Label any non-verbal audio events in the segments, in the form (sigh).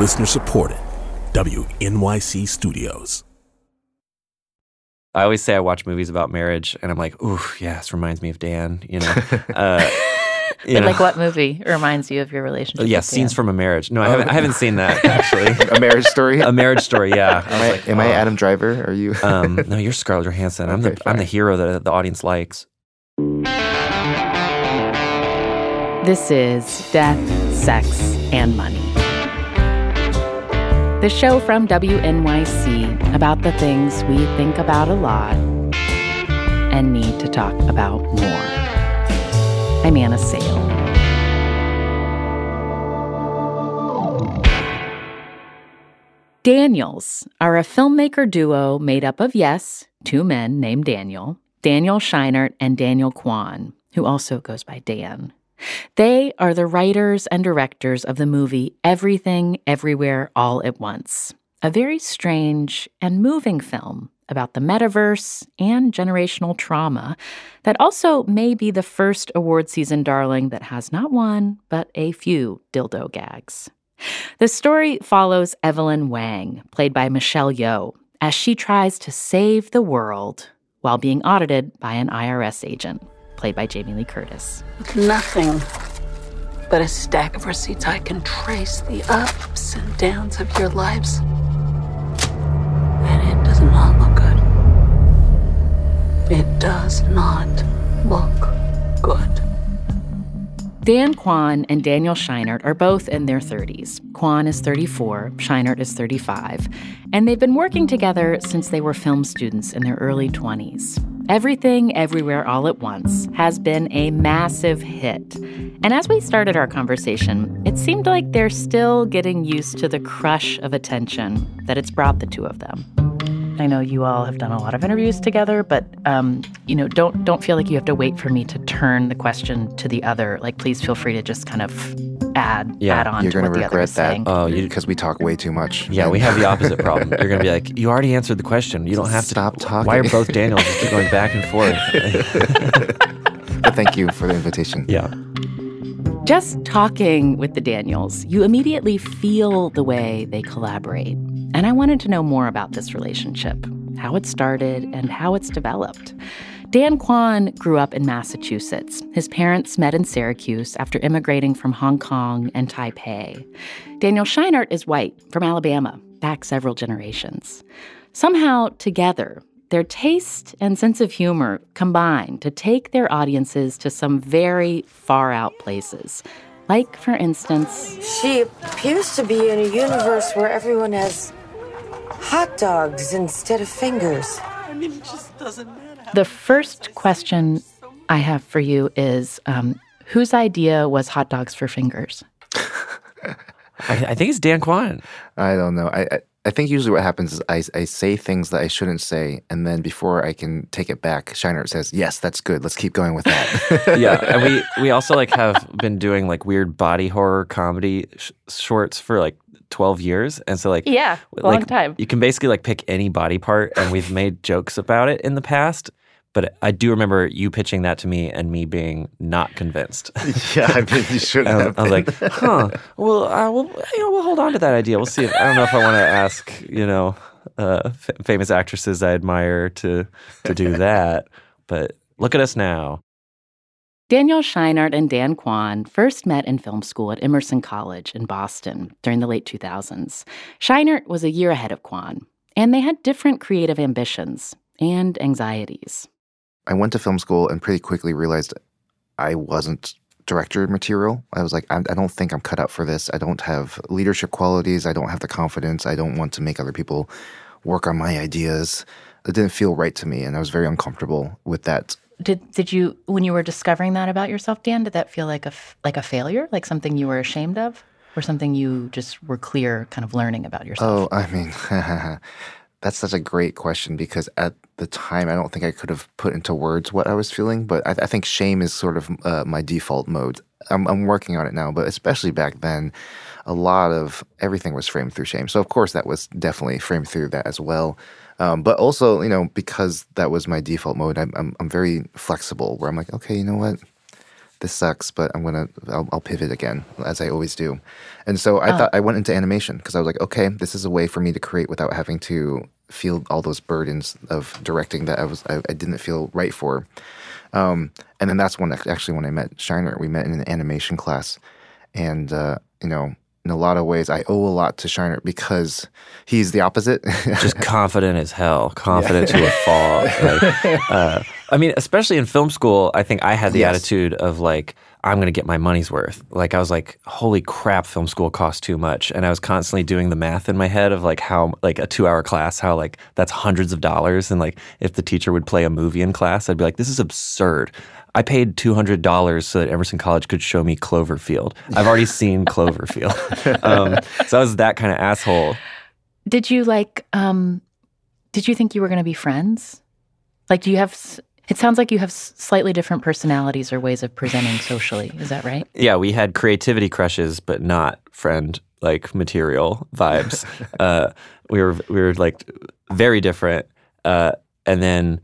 Listener supported. WNYC Studios. I always say I watch movies about marriage, and I'm like, ooh, yeah, this reminds me of Dan. You know, (laughs) uh, you But know. like what movie reminds you of your relationship? Yeah, scenes Dan? from a marriage. No, I haven't. I haven't (laughs) seen that (laughs) actually. A marriage story. a marriage story. Yeah. I am was I, like, am I oh. Adam Driver? Are you? Um, no, you're Scarlett Johansson. I'm Okay, the I'm the hero that the audience likes. This is Death, Sex, and Money. The show from WNYC about the things we think about a lot and need to talk about more. I'm Anna Sale. Daniels are a filmmaker duo made up of, yes, two men named Daniel, Daniel Scheinert and Daniel Kwan, who also goes by Dan. They are the writers and directors of the movie Everything, Everywhere, All at Once, a very strange and moving film about the metaverse and generational trauma that also may be the first award season darling that has not one, but a few dildo gags. The story follows Evelyn Wang, played by Michelle Yeoh, as she tries to save the world while being audited by an IRS agent, played by Jamie Lee Curtis. With nothing but a stack of receipts, I can trace the ups and downs of your lives. And it does not look good. It does not look good. Dan Kwan and Daniel Scheinert are both in their 30s. Kwan is 34, Scheinert is 35, and they've been working together since they were film students in their early 20s. Everything, Everywhere, All at Once has been a massive hit. And as we started our conversation, it seemed like they're still getting used to the crush of attention that it's brought the two of them. I know you all have done a lot of interviews together, but um, you know, don't don't feel like you have to wait for me to turn the question to the other. Like, please feel free to just kind of add Yeah, add on You're gonna what the regret that. Oh, because we talk way too much. Yeah, we have the opposite problem. You're gonna be (laughs) like, you already answered the question. You don't have to Stop talking. Why are both Daniels just going (laughs) back and forth? (laughs) But thank you for the invitation. yeah. Just talking with the Daniels, you immediately feel the way they collaborate. And I wanted to know more about this relationship, how it started, and how it's developed. Dan Kwan grew up in Massachusetts. His parents met in Syracuse after immigrating from Hong Kong and Taipei. Daniel Scheinert is white from Alabama, back several generations. Somehow, together, their taste and sense of humor combine to take their audiences to some very far out places. Like, for instance, She appears to be in a universe where everyone has hot dogs instead of fingers. The first question I have for you is um, whose idea was hot dogs for fingers? (laughs) I, I think it's Dan Kwan. I don't know. I, I I think usually what happens is I, I say things that I shouldn't say, and then before I can take it back, Scheinert says, "Yes, that's good. Let's keep going with that." (laughs) yeah, and we (laughs) we also like have been doing like weird body horror comedy sh- shorts for like 12 years and so like Yeah, like, long time. you can basically like pick any body part and we've made jokes about it in the past but i do remember you pitching that to me and me being not convinced (laughs) yeah, I mean, you should I, have. I was like huh well uh, we'll you know we'll hold on to that idea we'll see if i don't know if i want to ask you know uh, f- famous actresses i admire to to do (laughs) that but look at us now Daniel Scheinert and Dan Kwan first met in film school at Emerson College in Boston during the late 2000s. Scheinert was a year ahead of Kwan, and they had different creative ambitions and anxieties. I went to film school and pretty quickly realized I wasn't director material. I was like, I, I don't think I'm cut out for this. I don't have leadership qualities. I don't have the confidence. I don't want to make other people work on my ideas. It didn't feel right to me, and I was very uncomfortable with that. Did did you when you were discovering that about yourself, Dan? Did that feel like a like a failure, like something you were ashamed of, or something you just were clear, kind of learning about yourself? Oh, I mean, (laughs) that's such a great question because at the time, I don't think I could have put into words what I was feeling. But I, I think shame is sort of uh, my default mode. I'm, I'm working on it now, but especially back then, a lot of everything was framed through shame. So of course, that was definitely framed through that as well. Um, but also, you know, because that was my default mode, I'm, I'm I'm very flexible. Where I'm like, okay, you know what? This sucks, but I'm gonna I'll, I'll pivot again as I always do. And so I thought I went into animation because I was like, okay, this is a way for me to create without having to feel all those burdens of directing that I was I, I didn't feel right for. Um, and then that's when actually when I met Scheinert, we met in an animation class, and uh, you know, in a lot of ways, I owe a lot to Scheinert because he's the opposite. just (laughs) confident as hell, confident to a fault. Like, (laughs) uh, I mean, especially in film school, I think I had the Yes. attitude of like, I'm going to get my money's worth. Like, I was like, holy crap, film school costs too much. And I was constantly doing the math in my head of like how, like a two hour class, how like that's hundreds of dollars. And like, if the teacher would play a movie in class, I'd be like, this is absurd. I paid $200 so that Emerson College could show me Cloverfield. I've already (laughs) seen Cloverfield. um, so I was that kind of asshole. Did you like, um, did you think you were going to be friends? Like, do you have, s- it sounds like you have slightly different personalities or ways of presenting (laughs) socially. Is that right? yeah, we had creativity crushes, but not friend like material vibes. (laughs) uh, we were we were like very different, uh, and then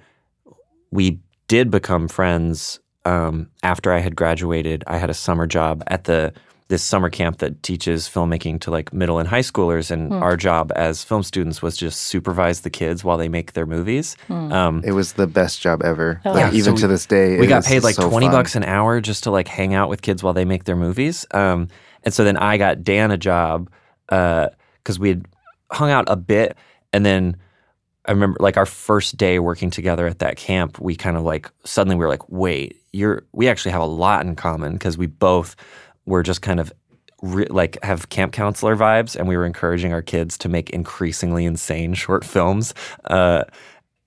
we did become friends um, after I had graduated. I had a summer job at the this summer camp that teaches filmmaking to like middle and high schoolers, and our job as film students was just supervise the kids while they make their movies. Um, it was the best job ever. Hell Like, yeah. even So to this day, we it got paid like so 20 fun. bucks an hour just to like hang out with kids while they make their movies um, and so then i got dan a job because we had hung out a bit and then i remember like our first day working together at that camp we kind of like suddenly we were like wait you're we actually have a lot in common because we both were just kind of re- like have camp counselor vibes and we were encouraging our kids to make increasingly insane short films. Uh,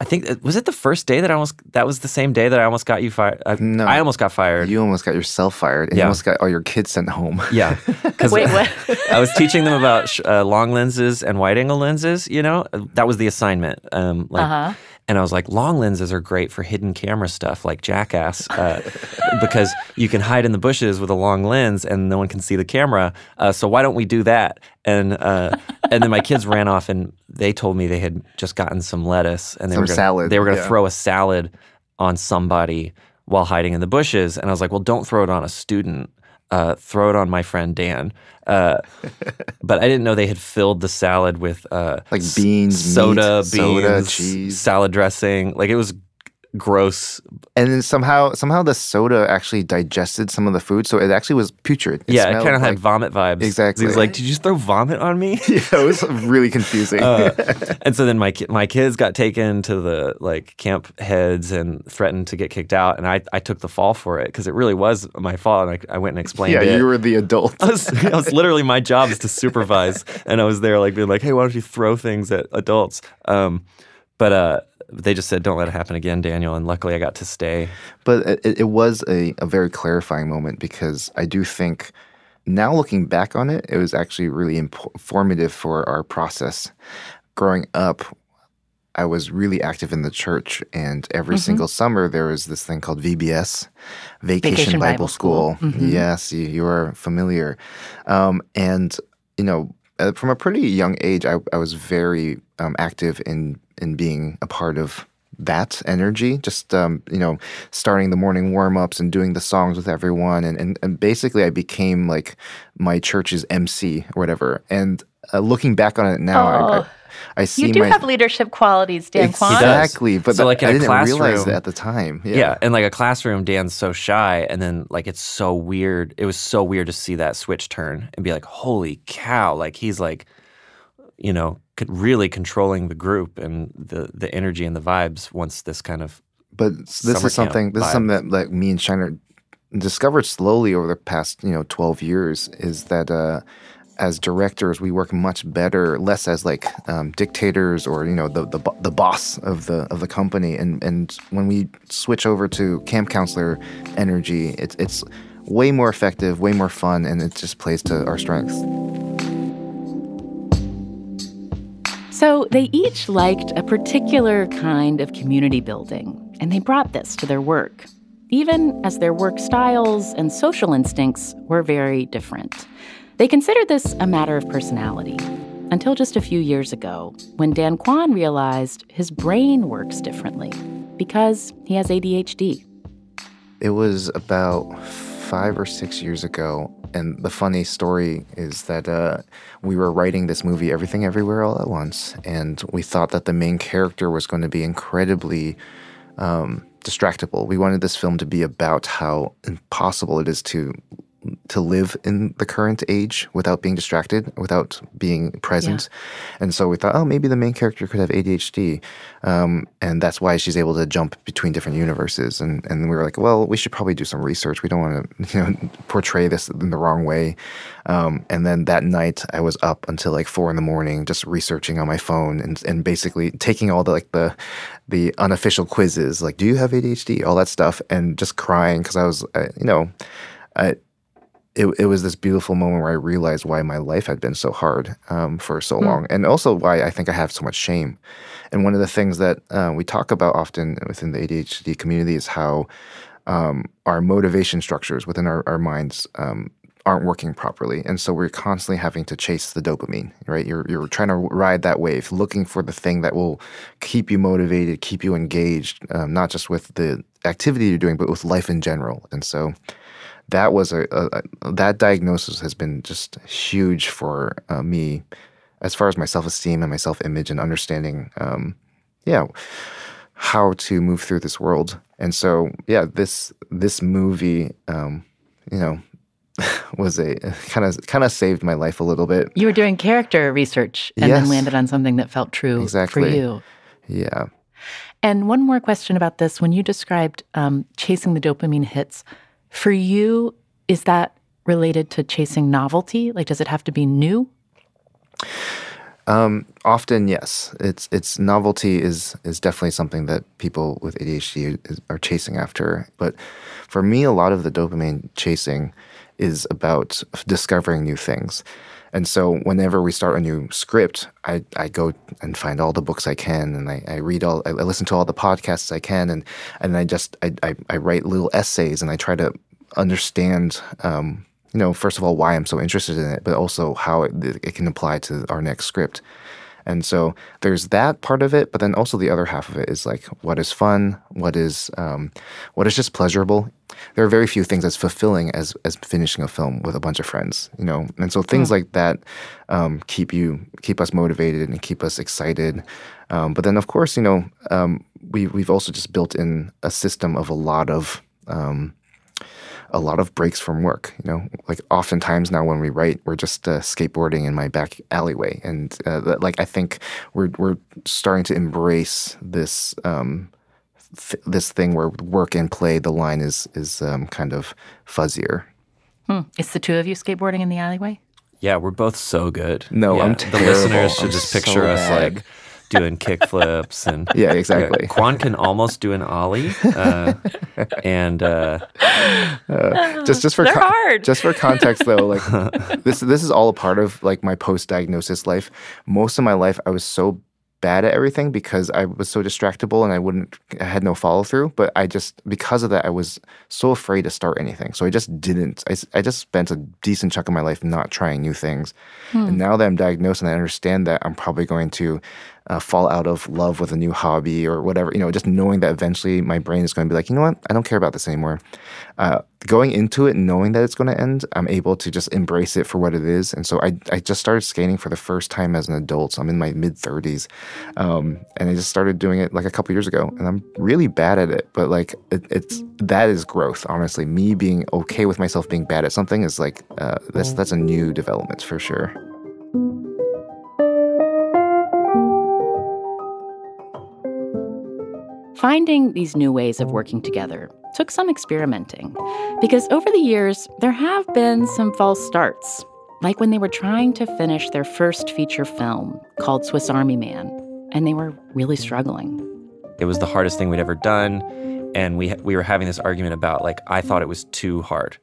I think was it the first day that I almost that was the same day that I almost got you fired. I, No. I almost got fired. You almost got yourself fired, and you Yeah. almost got all your kids sent home. yeah, (laughs) because Wait, what? I was teaching them about sh- uh, long lenses and wide angle lenses. You know, that was the assignment. Um, like, Uh-huh. And I was like, long lenses are great for hidden camera stuff, like Jackass, uh, (laughs) because you can hide in the bushes with a long lens and no one can see the camera. Uh, so why don't we do that? And uh, (laughs) and then my kids ran off and they told me they had just gotten some lettuce and they Some were gonna, salad, They were going to yeah. throw a salad on somebody while hiding in the bushes. And I was like, well, don't throw it on a student. Uh, throw it on my friend Dan. Uh, but I didn't know they had filled the salad with uh, Like beans, soda, meat, beans, soda, cheese. salad dressing. Like it was gross. And then somehow, somehow the soda actually digested some of the food, so it actually was putrid. yeah, it kind of had vomit vibes. Exactly. He was like, "Did you just throw vomit on me?" (laughs) Yeah, it was really confusing. Uh, (laughs) and so then my ki- my kids got taken to the like camp heads and threatened to get kicked out, and I I took the fall for it because it really was my fault, and I, I went and explained yeah, it. you were the adult. (laughs) I was, I was literally my job is to supervise, and I was there like being like, "Hey, why don't you throw things at adults?" Um, but uh, they just said, "Don't let it happen again, Daniel." And luckily, I got to stay. But it, it was a, a very clarifying moment because I do think now looking back on it, it was actually really informative for our process. Growing up, I was really active in the church, and every single summer there was this thing called VBS, Vacation, Vacation Bible, Bible School. School. Mhm. Yes, you, you are familiar. Um, and, you know, uh, from a pretty young age, I, I was very um, active in, in being a part of that energy. Just um, you know starting the morning warm-ups and doing the songs with everyone. And, and, and basically i became like my church's mc or whatever. And uh, looking back on it now I, I, I see You do my have leadership qualities, Dan Kwan. exactly but So, like, in i a didn't realize classroom- at the time yeah, Yeah. and like a classroom, Dan's so shy, and then like it's so weird. It was so weird to see that switch turn and be like, "Holy cow!" Like he's like, you know, really controlling the group and the the energy and the vibes. Once this kind of but this is something this is something that like me and Scheinert discovered slowly over the past you know 12 years is that uh as directors, we work much better, less as like um, dictators or you know the, the the boss of the of the company. And and when we switch over to camp counselor energy, it's it's way more effective, way more fun, and it just plays to our strengths. So they each liked a particular kind of community building, and they brought this to their work, even as their work styles and social instincts were very different. They considered this a matter of personality until just a few years ago when Dan Kwan realized his brain works differently because he has ADHD. It was about five or six years ago. And the funny story is that uh, we were writing this movie, Everything Everywhere All at Once, and we thought that the main character was going to be incredibly um, distractible. We wanted this film to be about how impossible it is to to live in the current age without being distracted, without being present. And so we thought, oh, maybe the main character could have ADHD. Um, and that's why she's able to jump between different universes. And, and we were like, well, we should probably do some research. We don't want to (laughs) you know, portray this in the wrong way. Um, and then that night, I was up until like four in the morning, just researching on my phone and, and basically taking all the like the the unofficial quizzes, like, do you have ADHD, all that stuff, and just crying because I was, uh, you know, I, it, it was this beautiful moment where I realized why my life had been so hard um, for so long, and also why I think I have so much shame. And one of the things that uh, we talk about often within the ADHD community is how um, our motivation structures within our, our minds um, aren't working properly, and so we're constantly having to chase the dopamine. Right? You're you're trying to ride that wave, looking for the thing that will keep you motivated, keep you engaged, um, not just with the activity you're doing, but with life in general. And so that was a, a, a that diagnosis has been just huge for uh, me as far as my self-esteem and my self-image and understanding um, yeah how to move through this world and so yeah this this movie um, you know (laughs) was a kind of kind of saved my life a little bit You were doing character research and then landed on something that felt true exactly. for you. yeah And one more question about this. When you described um, chasing the dopamine hits, for you, is that related to chasing novelty? Like, does it have to be new? Um, often, yes. It's it's novelty is is definitely something that people with ADHD is, are chasing after. But for me, a lot of the dopamine chasing is about discovering new things. And so, whenever we start a new script, I, I go and find all the books I can, and I, I read all, I listen to all the podcasts I can, and and I just I, I, I write little essays, and I try to understand um, you know, first of all, why I'm so interested in it, but also how it, it can apply to our next script. And so there's that part of it, but then also the other half of it is like what is fun, what is um, what is just pleasurable. There are very few things as fulfilling as as finishing a film with a bunch of friends, you know. And so things like that um, keep you keep us motivated and keep us excited. Um, but then of course, you know, um, we we've also just built in a system of a lot of um, a lot of breaks from work. You know, like oftentimes now when we write, we're just uh, skateboarding in my back alleyway, and uh, that, like I think we're we're starting to embrace this um, th- this thing where work and play, the line is is um, kind of fuzzier. Hmm. It's the two of you skateboarding in the alleyway? Yeah, we're both so good. No, Yeah, I'm The listeners should I'm just so picture us bad. like doing kick flips and (laughs) Yeah, exactly. Kwan can almost do an ollie, uh, and uh, just just for They're hard. just for context though like (laughs) this this is all a part of like my post diagnosis life most of my life i was so bad at everything because i was so distractible and i wouldn't i had no follow through but i just because of that i was so afraid to start anything so i just didn't I, I just spent a decent chunk of my life not trying new things and now that i'm diagnosed and i understand that i'm probably going to uh, fall out of love with a new hobby or whatever, you know, just knowing that eventually my brain is going to be like, you know what, I don't care about this anymore. Uh, going into it, knowing that it's going to end, I'm able to just embrace it for what it is. And so I, I just started skating for the first time as an adult. So I'm in my mid 30s. Um, and I just started doing it like a couple years ago. And I'm really bad at it. But like, it, it's that is growth, honestly. Me being okay with myself being bad at something is like, uh, that's, that's a new development for sure. Finding these new ways of working together took some experimenting because over the years, there have been some false starts, like when they were trying to finish their first feature film called Swiss Army Man, and they were really struggling. it was the hardest thing we'd ever done, and we we were having this argument about like I thought it was too hard,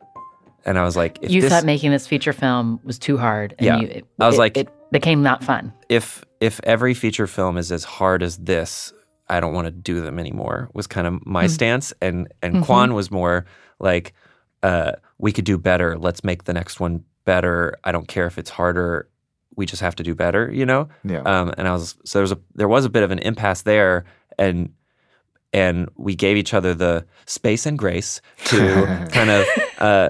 and I was like, if you this, thought making this feature film was too hard, and Yeah. you, it, I was it- like- it became not fun. if if every feature film is as hard as this, I don't want to do them anymore. Was kind of my stance, and and Kwan was more like, uh, we could do better. Let's make the next one better. I don't care if it's harder. We just have to do better, you know. Yeah. Um, and I was so there was a there was a bit of an impasse there, and and we gave each other the space and grace to (laughs) kind of uh,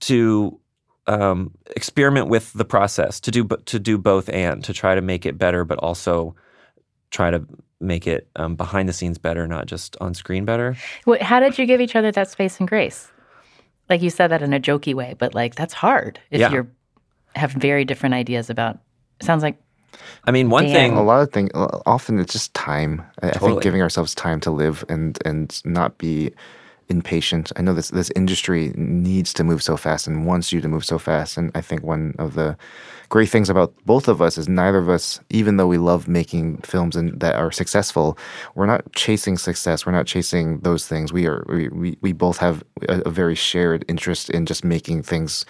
to um, experiment with the process, to do to do both and to try to make it better, but also try to make it um, behind the scenes better, not just on screen better. Wait, how did you give each other that space and grace? Like you said that in a jokey way, but like that's hard if Yeah. you're have very different ideas about. Sounds like I mean, one Damn. thing a lot of things often it's just time I, I think giving ourselves time to live and and not be impatient. I know this this industry needs to move so fast and wants you to move so fast. And i think one of the great things about both of us is neither of us even though we love making films and that are successful we're not chasing success. We're not chasing those things. We are we, we, we both have a, a very shared interest in just making things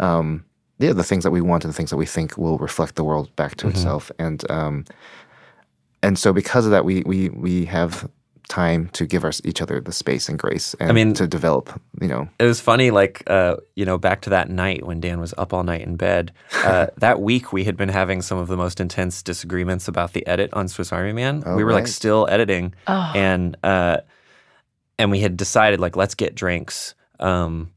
um, yeah, the things that we want and the things that we think will reflect the world back to itself. And um, and so because of that, we we we have time to give our, each other the space and grace, and I mean- to develop. You know, it was funny, like uh, you know, back to that night when Dan was up all night in bed. Uh, (laughs) that week, we had been having some of the most intense disagreements about the edit on Swiss Army Man. Oh, we were like still editing, Oh. and uh, and we had decided like let's get drinks um,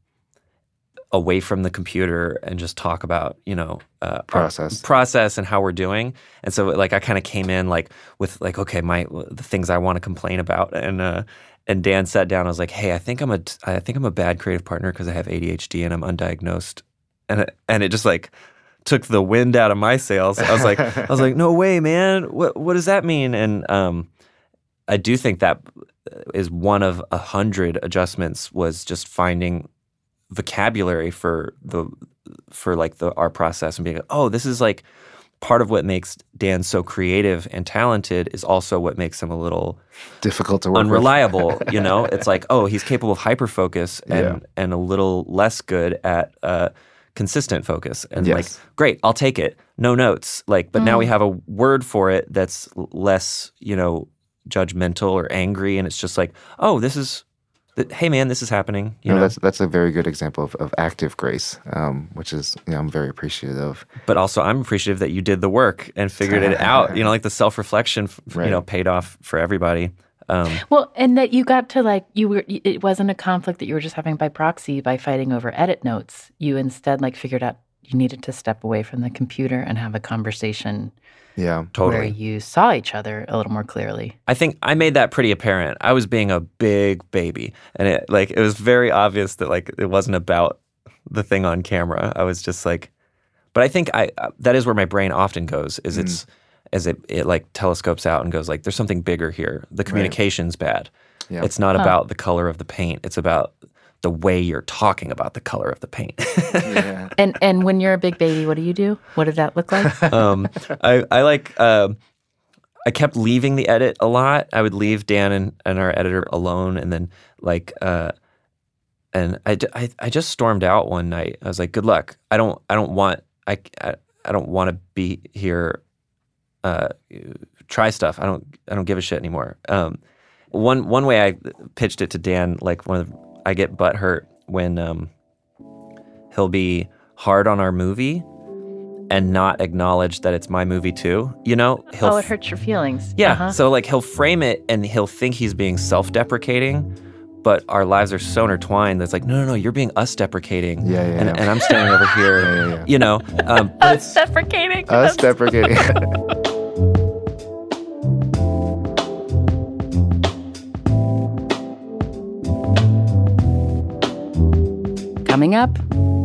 away from the computer and just talk about you know uh, Process. process and how we're doing. And so like I kind of came in like with like okay my the things I want to complain about and. Uh, and Dan sat down. I was like, "Hey, I think I'm a I think I'm a bad creative partner because I have ADHD and I'm undiagnosed." And it, and it just like took the wind out of my sails. I was like, I was like, "No way, man! What what does that mean?" And um, I do think that is one of a hundred adjustments was just finding vocabulary for the for like the our process and being like, oh, this is like part of what makes Dan so creative and talented is also what makes him a little difficult to work with. unreliable. (laughs) you know, it's like, oh, he's capable of hyperfocus and Yeah. and a little less good at uh, consistent focus. And like, great, I'll take it. No notes. Like, but now we have a word for it that's less, you know, judgmental or angry, and it's just like, oh, this is, th- hey man, this is happening. You You know, know, that's that's a very good example of, of active grace, um, which is you know I'm very appreciative of. but also I'm appreciative that you did the work and figured it (laughs) out. You know, like the self reflection, f- you know, paid off for everybody. Um, well, and that you got to like you were. It wasn't a conflict that you were just having by proxy by fighting over edit notes. You instead like figured out you needed to step away from the computer and have a conversation Yeah, totally. where totally. you saw each other a little more clearly. I think I made that pretty apparent. I was being a big baby, and it like it was very obvious that like it wasn't about the thing on camera. I was just like, but I think I uh, that is where my brain often goes. Is it's as it it like telescopes out and goes like, there's something bigger here. The communication's bad. Yeah. It's not about the color of the paint. It's about the way you're talking about the color of the paint. (laughs) yeah. And and when you're a big baby, what do you do? What did that look like? (laughs) um, I, I like um I kept leaving the edit a lot. I would leave Dan and, and our editor alone, and then like uh, and I just stormed out one night. I was like, "Good luck. I don't I don't want I I, I don't want to be here. Uh, try stuff. I don't I don't give a shit anymore." Um, one one way I pitched it to Dan, like one of the, I get butt hurt when um, he'll be hard on our movie and not acknowledge that it's my movie too. You know, he'll oh, it hurts your feelings. yeah. Uh-huh. So like he'll frame it and he'll think he's being self-deprecating, but our lives are so intertwined that's like, no, no, no, you're being us deprecating. Yeah, yeah, and, yeah. and I'm standing over here. (laughs) Yeah, yeah, yeah. You know, um, but Us (laughs) Coming up,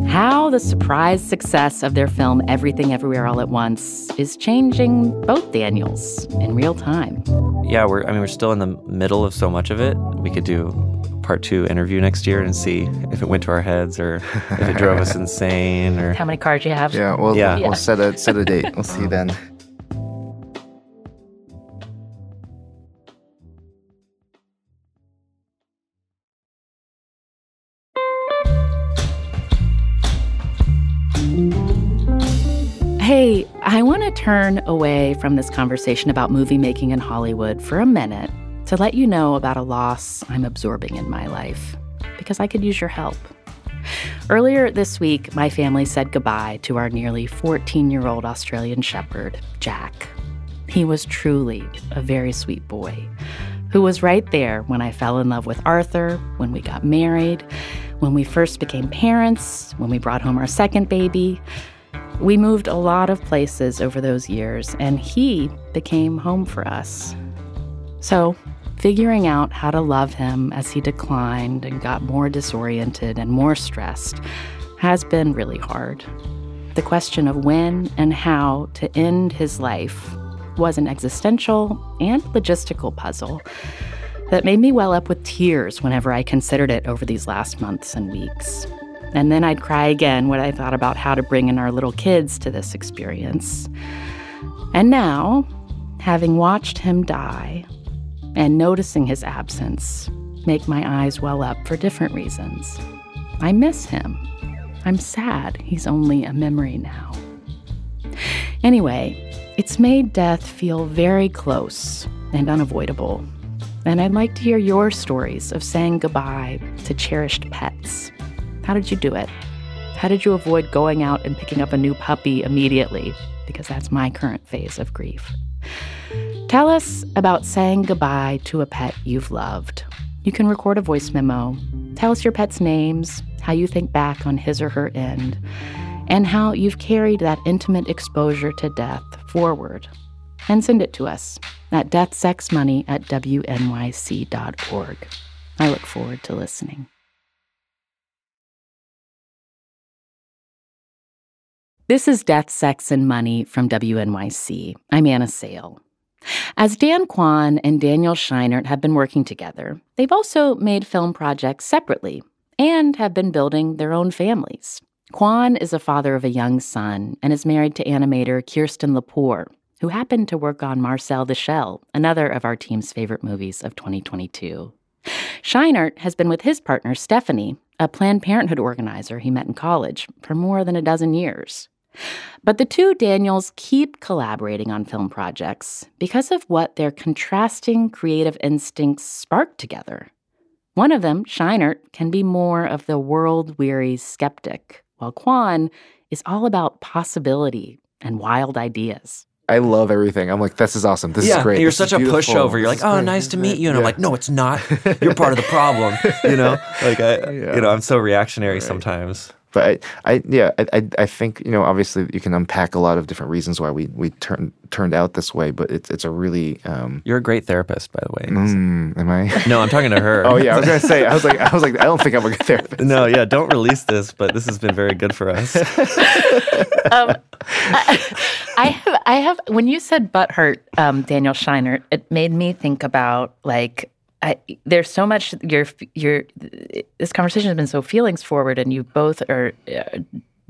how the surprise success of their film Everything Everywhere All at Once is changing both Daniels in real time. yeah, we're I mean we're still in the middle of so much of it. We could do part two interview next year and see if it went to our heads or if it drove us (laughs) insane or How many cards you have? yeah, we'll, Yeah. we'll set a set a date. We'll see you (laughs) then. Turn away from this conversation about movie making in Hollywood for a minute to let you know about a loss I'm absorbing in my life because I could use your help. Earlier this week, my family said goodbye to our nearly 14 year old Australian Shepherd, Jack. He was truly a very sweet boy who was right there when I fell in love with Arthur, when we got married, when we first became parents, when we brought home our second baby. We moved a lot of places over those years, and he became home for us. So, figuring out how to love him as he declined and got more disoriented and more stressed has been really hard. The question of when and how to end his life was an existential and logistical puzzle that made me well up with tears whenever I considered it over these last months and weeks. And then I'd cry again when I thought about how to bring in our little kids to this experience. And now, having watched him die and noticing his absence make my eyes well up for different reasons, I miss him. I'm sad he's only a memory now. Anyway, it's made death feel very close and unavoidable. And I'd like to hear your stories of saying goodbye to cherished pets. How did you do it? How did you avoid going out and picking up a new puppy immediately? Because that's my current phase of grief. Tell us about saying goodbye to a pet you've loved. You can record a voice memo. Tell us your pet's names, how you think back on his or her end, and how you've carried that intimate exposure to death forward. And send it to us at deathsexmoney at wnyc.org. I look forward to listening. This is Death, Sex, and Money from WNYC. I'm Anna Sale. As Dan Kwan and Daniel Scheinert have been working together, they've also made film projects separately and have been building their own families. Kwan is a father of a young son and is married to animator Kirsten Lepore, who happened to work on Marcel the Shell, another of our team's favorite movies of 2022. Scheinert has been with his partner, Stephanie, a Planned Parenthood organizer he met in college, for more than a dozen years. But the two Daniels keep collaborating on film projects because of what their contrasting creative instincts spark together. One of them, Scheinert, can be more of the world weary skeptic, while Kwan is all about possibility and wild ideas. I love everything. I'm like, this is awesome. This yeah, is great. You're This such a beautiful. pushover. You're like, oh, great. nice to meet you, and Yeah. I'm like, no, it's not. You're (laughs) part of the problem. You know, like I, Yeah. you know, I'm so reactionary sometimes. But I, I yeah, I, I, I think you know, obviously, you can unpack a lot of different reasons why we we turned turned out this way. But it's it's a really, um, You're a great therapist, by the way. mm, am I? No, I'm talking to her. (laughs) oh yeah, I was gonna say, I was like, I was like, I don't think I'm a good therapist. No, yeah, don't release this, but this has been very good for us. (laughs) um, I, I have, I have. When you said butt hurt, um, Daniel Scheinert, it made me think about like. I, there's so much your your this conversation has been so feelings forward, and you both are uh,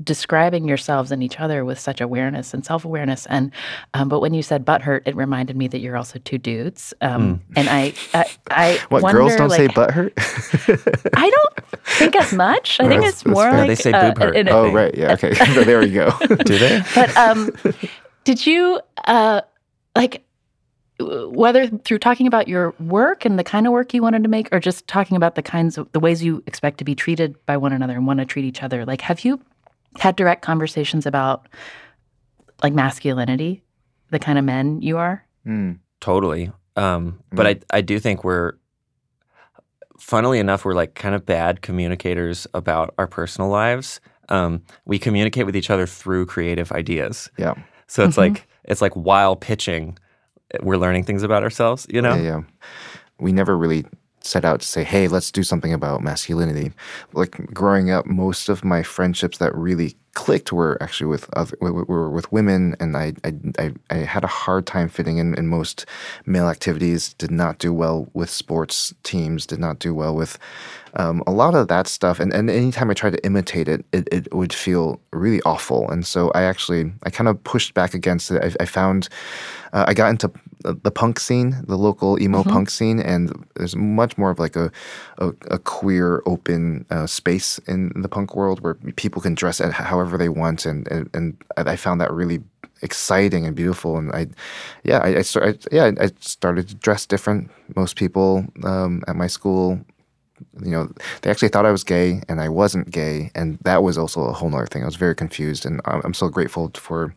describing yourselves and each other with such awareness and self awareness. And um, but when you said butt hurt, it reminded me that you're also two dudes. Um, And I I, I What wonder, girls don't say like, butt hurt? I don't think as much. I think That's- it's more fair. like They say uh, boob hurt. an- oh right, yeah, okay, (laughs) there you go. (laughs) Do they? But um, did you uh, like w- whether through talking about your work and the kind of work you wanted to make, or just talking about the kinds of the ways you expect to be treated by one another and want to treat each other? Like, have you had direct conversations about like masculinity, the kind of men you are? Hmm. Totally. Um, but I, I do think we're, funnily enough, we're like kind of bad communicators about our personal lives. Um, we communicate with each other through creative ideas. Yeah. So it's Mhm. like it's like while pitching, we're learning things about ourselves. You know? Yeah, yeah. We never really set out to say, "Hey, let's do something about masculinity." Like growing up, most of my friendships that really clicked were actually with other were, with women, and I, I I had a hard time fitting in in most male activities. Did not do well with sports teams. Did not do well with um, a lot of that stuff. And and anytime I tried to imitate it, it, it would feel really awful. And so I actually I kind of pushed back against it. I, I found uh, I got into the, punk scene, the local emo punk scene, and there's much more of like a a, a queer, open uh, space in the punk world where people can dress at however they want, and and, and I found that really exciting and beautiful. And I, yeah, I, I started, yeah, I started to dress different. Most people um, at my school you know, they actually thought I was gay and I wasn't gay. And that was also a whole nother thing. I was very confused. And I'm, I'm so grateful for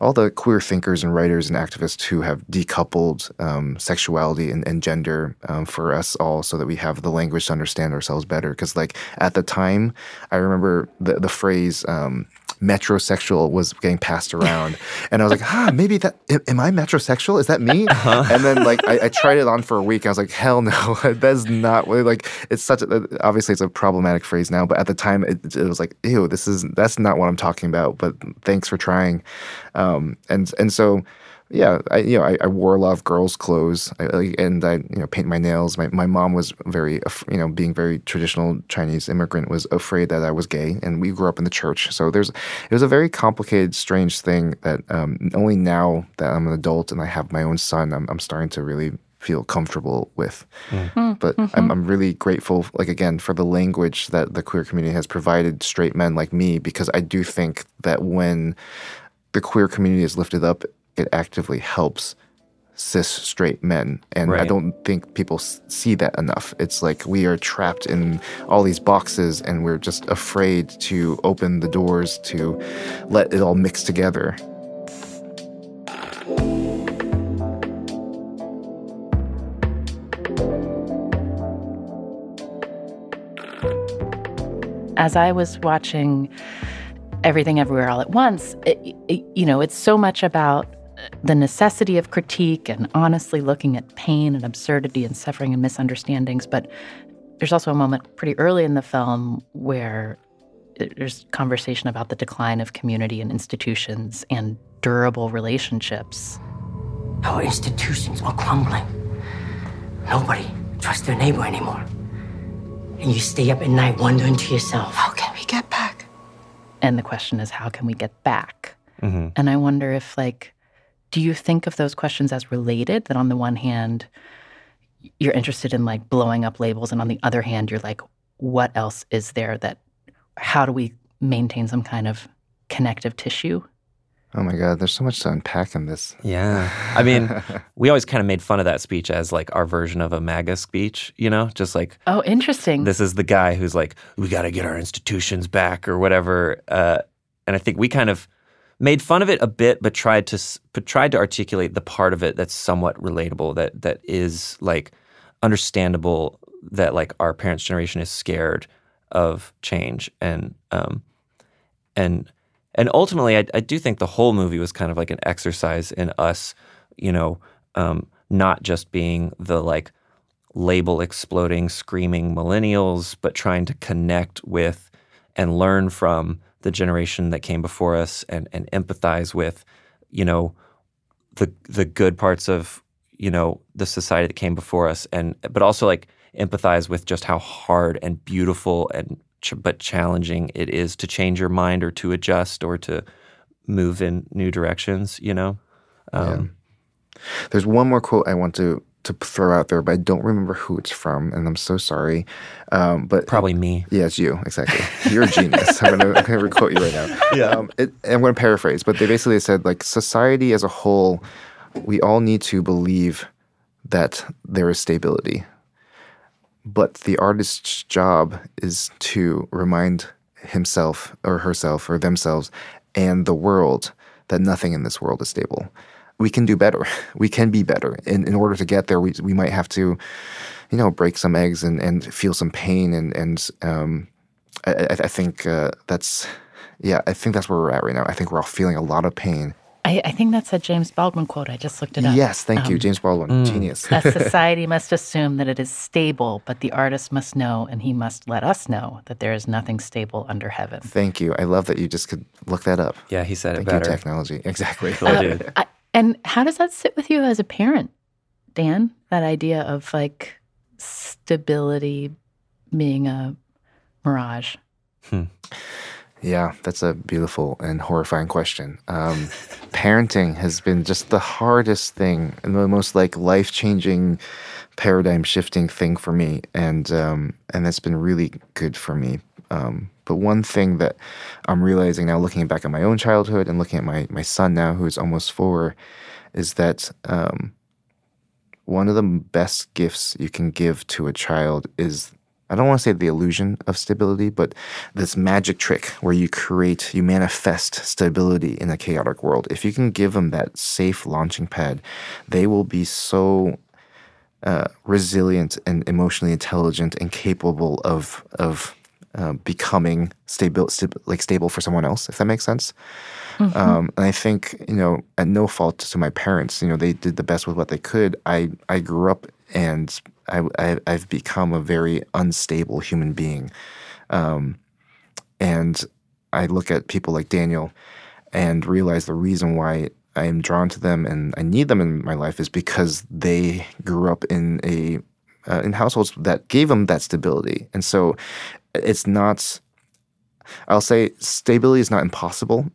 all the queer thinkers and writers and activists who have decoupled um, sexuality and, and gender um, for us all so that we have the language to understand ourselves better. Because, like, at the time, I remember the, the phrase, um, metrosexual was getting passed around, (laughs) and I was like, "Huh, maybe that am I metrosexual? Is that me?" (laughs) Uh-huh. And then like I, I, tried it on for a week. I was like, "Hell no, (laughs) that's not like it's such a obviously it's a problematic phrase now, but at the time it, it was like, ew, this is that's not what I'm talking about." But thanks for trying, um, and and so yeah, I you know I, I, wore a lot of girls' clothes, I, and I you know paint my nails. My my mom was very you know being very traditional Chinese immigrant was afraid that I was gay, and we grew up in the church. So there's it was a very complicated, strange thing that um, only now that I'm an adult and I have my own son, I'm I'm starting to really feel comfortable with. Mm. But mm-hmm. I'm, I'm really grateful, like again, for the language that the queer community has provided straight men like me, because I do think that when the queer community is lifted up it actively helps cis straight men and right. i don't think people see that enough it's like we are trapped in all these boxes and we're just afraid to open the doors to let it all mix together as i was watching everything everywhere all at once it, it, you know it's so much about the necessity of critique and honestly looking at pain and absurdity and suffering and misunderstandings. But there's also a moment pretty early in the film where there's conversation about the decline of community and institutions and durable relationships. Our institutions are crumbling. Nobody trusts their neighbor anymore. And you stay up at night wondering to yourself, how can we get back? And the question is, how can we get back? Mm-hmm. And I wonder if, like, do you think of those questions as related? That on the one hand, you're interested in like blowing up labels, and on the other hand, you're like, what else is there that, how do we maintain some kind of connective tissue? Oh my God, there's so much to unpack in this. Yeah. I mean, we always kind of made fun of that speech as like our version of a MAGA speech, you know, just like, oh, interesting. This is the guy who's like, we got to get our institutions back or whatever. Uh, and I think we kind of, made fun of it a bit, but tried to but tried to articulate the part of it that's somewhat relatable, that that is like understandable. That like our parents' generation is scared of change, and um, and and ultimately, I, I do think the whole movie was kind of like an exercise in us, you know, um, not just being the like label exploding, screaming millennials, but trying to connect with and learn from the generation that came before us and, and empathize with, you know, the the good parts of, you know, the society that came before us and but also like empathize with just how hard and beautiful and ch- but challenging it is to change your mind or to adjust or to move in new directions, you know. Um, yeah. There's one more quote I want to to throw out there, but I don't remember who it's from, and I'm so sorry. Um, but probably me. Yeah, it's you exactly. You're a genius. I'm gonna, I'm gonna quote you right now. (laughs) Yeah. Um, it, I'm gonna paraphrase, but they basically said like society as a whole, we all need to believe that there is stability, but the artist's job is to remind himself or herself or themselves and the world that nothing in this world is stable we can do better. (laughs) We can be better. In in order to get there, we we might have to, you know, break some eggs and, and feel some pain. And and um, I, I think uh, that's yeah, I think that's where we're at right now. I think we're all feeling a lot of pain. I, I think that's a James Baldwin quote. I just looked it up. Yes, thank um, you, James Baldwin, mm. genius. a (laughs) society must assume that it is stable, but the artist must know, and he must let us know that there is nothing stable under heaven. Thank you. I love that you just could look that up. Yeah, he said thank it better. You, technology, (laughs) exactly. Cool, uh, I, and how does that sit with you as a parent, Dan? That idea of like stability being a mirage? Hmm. Yeah, that's a beautiful and horrifying question. Um, (laughs) parenting has been just the hardest thing and the most like life changing, paradigm shifting thing for me, and um, and that's been really good for me. Um, but one thing that I'm realizing now, looking back at my own childhood and looking at my my son now, who is almost four, is that um, one of the best gifts you can give to a child is I don't want to say the illusion of stability, but this magic trick where you create, you manifest stability in a chaotic world. If you can give them that safe launching pad, they will be so uh, resilient and emotionally intelligent and capable of of uh, becoming stable, st- like stable for someone else, if that makes sense. Um, and I think you know, at no fault to my parents, you know, they did the best with what they could. I I grew up and I, I I've become a very unstable human being, um, and I look at people like Daniel and realize the reason why I am drawn to them and I need them in my life is because they grew up in a uh, in households that gave them that stability, and so it's not. I'll say stability is not impossible,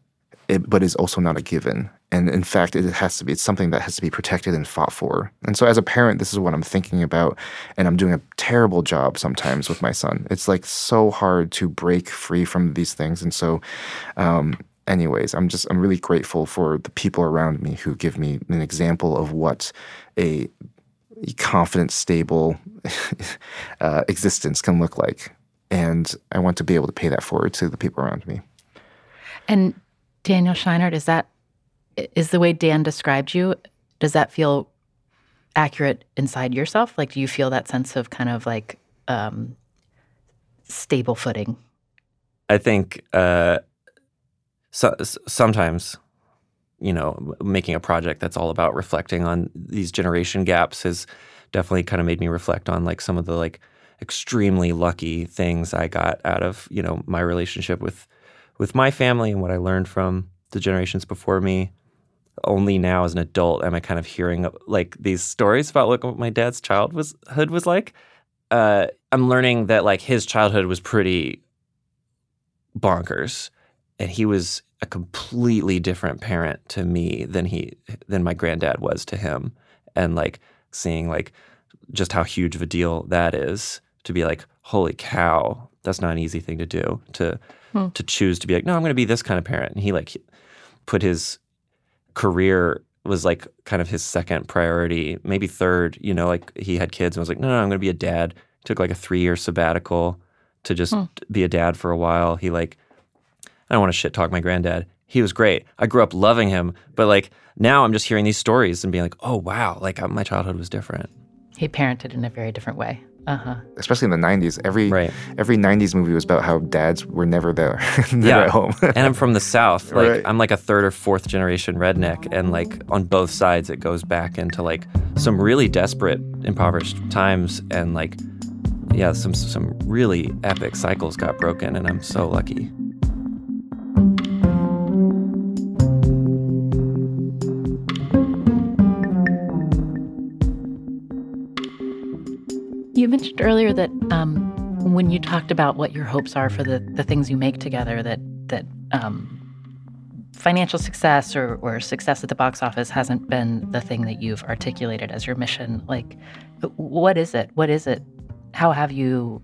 but is also not a given. And in fact, it has to be. It's something that has to be protected and fought for. And so, as a parent, this is what I'm thinking about, and I'm doing a terrible job sometimes with my son. It's like so hard to break free from these things, and so. Um, anyways, I'm just I'm really grateful for the people around me who give me an example of what a confident, stable (laughs) uh, existence can look like, and I want to be able to pay that forward to the people around me. And Daniel Scheinert, is that is the way Dan described you? Does that feel accurate inside yourself? Like, do you feel that sense of kind of like um, stable footing? I think uh, so, sometimes, you know, making a project that's all about reflecting on these generation gaps has definitely kind of made me reflect on like some of the like extremely lucky things I got out of you know my relationship with with my family and what I learned from the generations before me. Only now, as an adult, am I kind of hearing like these stories about like, what my dad's childhood was like. Uh, I'm learning that like his childhood was pretty bonkers and he was a completely different parent to me than he than my granddad was to him and like seeing like just how huge of a deal that is to be like holy cow that's not an easy thing to do to to choose to be like no i'm going to be this kind of parent and he like put his career was like kind of his second priority maybe third you know like he had kids and was like no no i'm going to be a dad took like a 3 year sabbatical to just be a dad for a while he like I don't want to shit talk my granddad. He was great. I grew up loving him, but like now I'm just hearing these stories and being like, oh wow, like uh, my childhood was different. He parented in a very different way. Uh huh. Especially in the '90s, every Right. every '90s movie was about how dads were never there, (laughs) never at home. (laughs) and I'm from the South. Like Right. I'm like a third or fourth generation redneck, and like on both sides, it goes back into like some really desperate, impoverished times, and like yeah, some some really epic cycles got broken, and I'm so lucky. Mentioned earlier that um, when you talked about what your hopes are for the, the things you make together, that that um, financial success or, or success at the box office hasn't been the thing that you've articulated as your mission. Like, what is it? What is it? How have you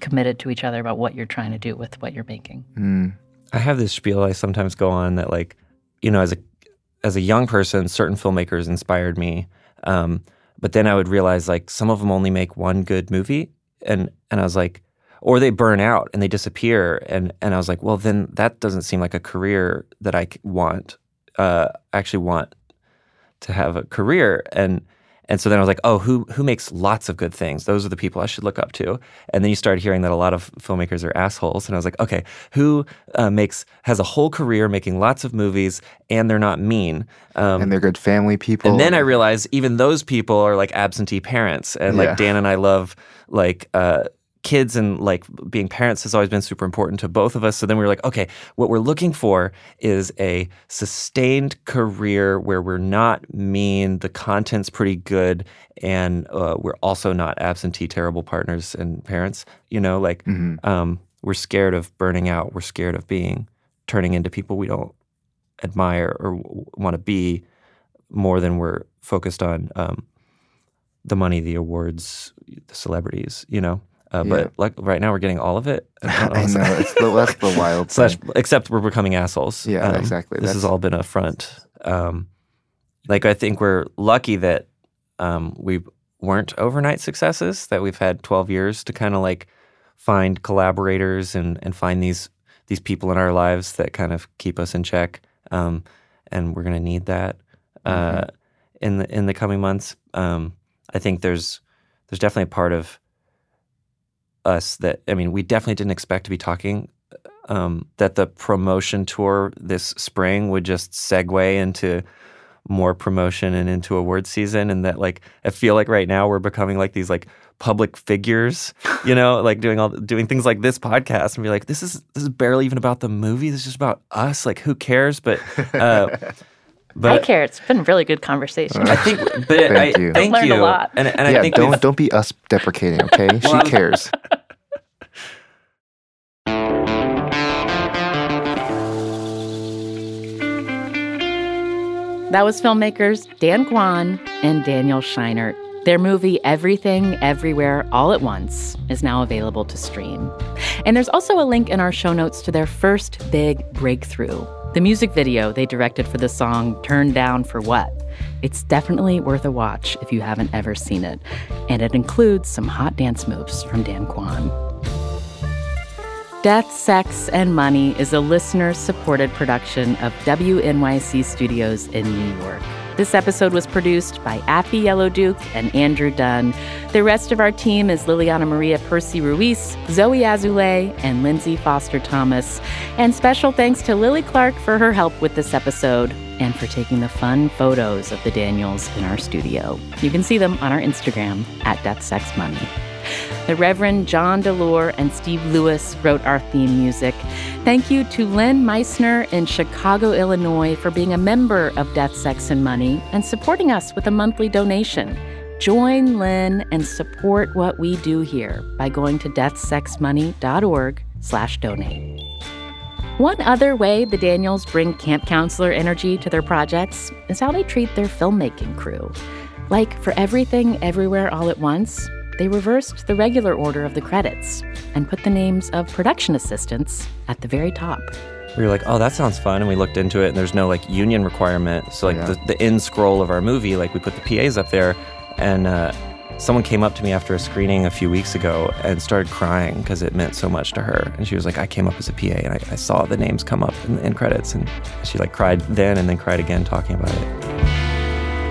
committed to each other about what you're trying to do with what you're making? Mm, I have this spiel I sometimes go on that like, you know, as a as a young person, certain filmmakers inspired me. Um, but then I would realize like some of them only make one good movie, and and I was like, or they burn out and they disappear, and and I was like, well, then that doesn't seem like a career that I want. Uh, actually want to have a career, and and so then I was like, oh, who who makes lots of good things? Those are the people I should look up to. And then you started hearing that a lot of filmmakers are assholes, and I was like, okay, who uh, makes has a whole career making lots of movies and they're not mean? Um, and they're good family people. and then I realized even those people are like absentee parents, and like Yeah. Dan and I love like uh, kids and like being parents has always been super important to both of us. So then we were like, okay, what we're looking for is a sustained career where we're not mean, the content's pretty good, and uh, we're also not absentee terrible partners and parents. You know, like um, we're scared of burning out, we're scared of being turning into people we don't admire or want to be more than we're focused on um, the money, the awards, the celebrities, you know. Uh, Yeah. But like right now, we're getting all of it. (laughs) I know it's the, that's the wild (laughs) Slash, except we're becoming assholes. Um, Yeah, exactly. This has all been a front. Um, like I think we're lucky that um, we weren't overnight successes. That we've had 12 years to kind of like find collaborators and and find these these people in our lives that kind of keep us in check. Um, and we're going to need that uh, in the in the coming months. Um, I think there's there's definitely a part of us that I mean, we definitely didn't expect to be talking um, that the promotion tour this spring would just segue into more promotion and into award season and that like I feel like right now we're becoming like these like public figures, you know, (laughs) like doing all doing things like this podcast and be like, this is this is barely even about the movie. This is just about us. Like who cares? But uh (laughs) but I care. It's been a really good conversation. I think (laughs) but Thank I, you. thank I've learned a you. lot. And, and I yeah, think don't don't be us deprecating, okay? she cares. That was filmmakers Dan Kwan and Daniel Scheinert. Their movie Everything, Everywhere, All at Once is now available to stream. And there's also a link in our show notes to their first big breakthrough the music video they directed for the song Turn Down for What. It's definitely worth a watch if you haven't ever seen it. And it includes some hot dance moves from Dan Kwan. Death, Sex, and Money is a listener supported production of WNYC Studios in New York. This episode was produced by Afi Yellow Duke and Andrew Dunn. The rest of our team is Liliana Maria Percy Ruiz, Zoe Azulay, and Lindsay Foster Thomas. And special thanks to Lily Clark for her help with this episode and for taking the fun photos of the Daniels in our studio. You can see them on our Instagram at Death, Sex, Money. The Reverend John Delore and Steve Lewis wrote our theme music. Thank you to Lynn Meissner in Chicago, Illinois, for being a member of Death, Sex, and Money and supporting us with a monthly donation. Join Lynn and support what we do here by going to deathsexmoney.org slash donate. One other way the Daniels bring camp counselor energy to their projects is how they treat their filmmaking crew. Like for Everything Everywhere All at Once, they reversed the regular order of the credits and put the names of production assistants at the very top. we were like, oh, that sounds fun. And we looked into it, and there's no like union requirement. So, like, Yeah. the, the end scroll of our movie, like, we put the PAs up there. And uh, someone came up to me after a screening a few weeks ago and started crying because it meant so much to her. And she was like, I came up as a PA and I, I saw the names come up in the end credits. And she like cried then and then cried again talking about it.